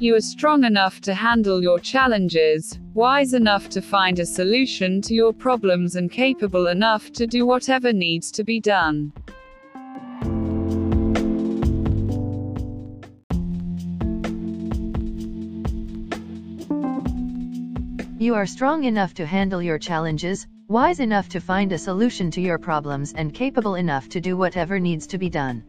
You are strong enough to handle your challenges, wise enough to find a solution to your problems, and capable enough to do whatever needs to be done. You are strong enough to handle your challenges, wise enough to find a solution to your problems, and capable enough to do whatever needs to be done.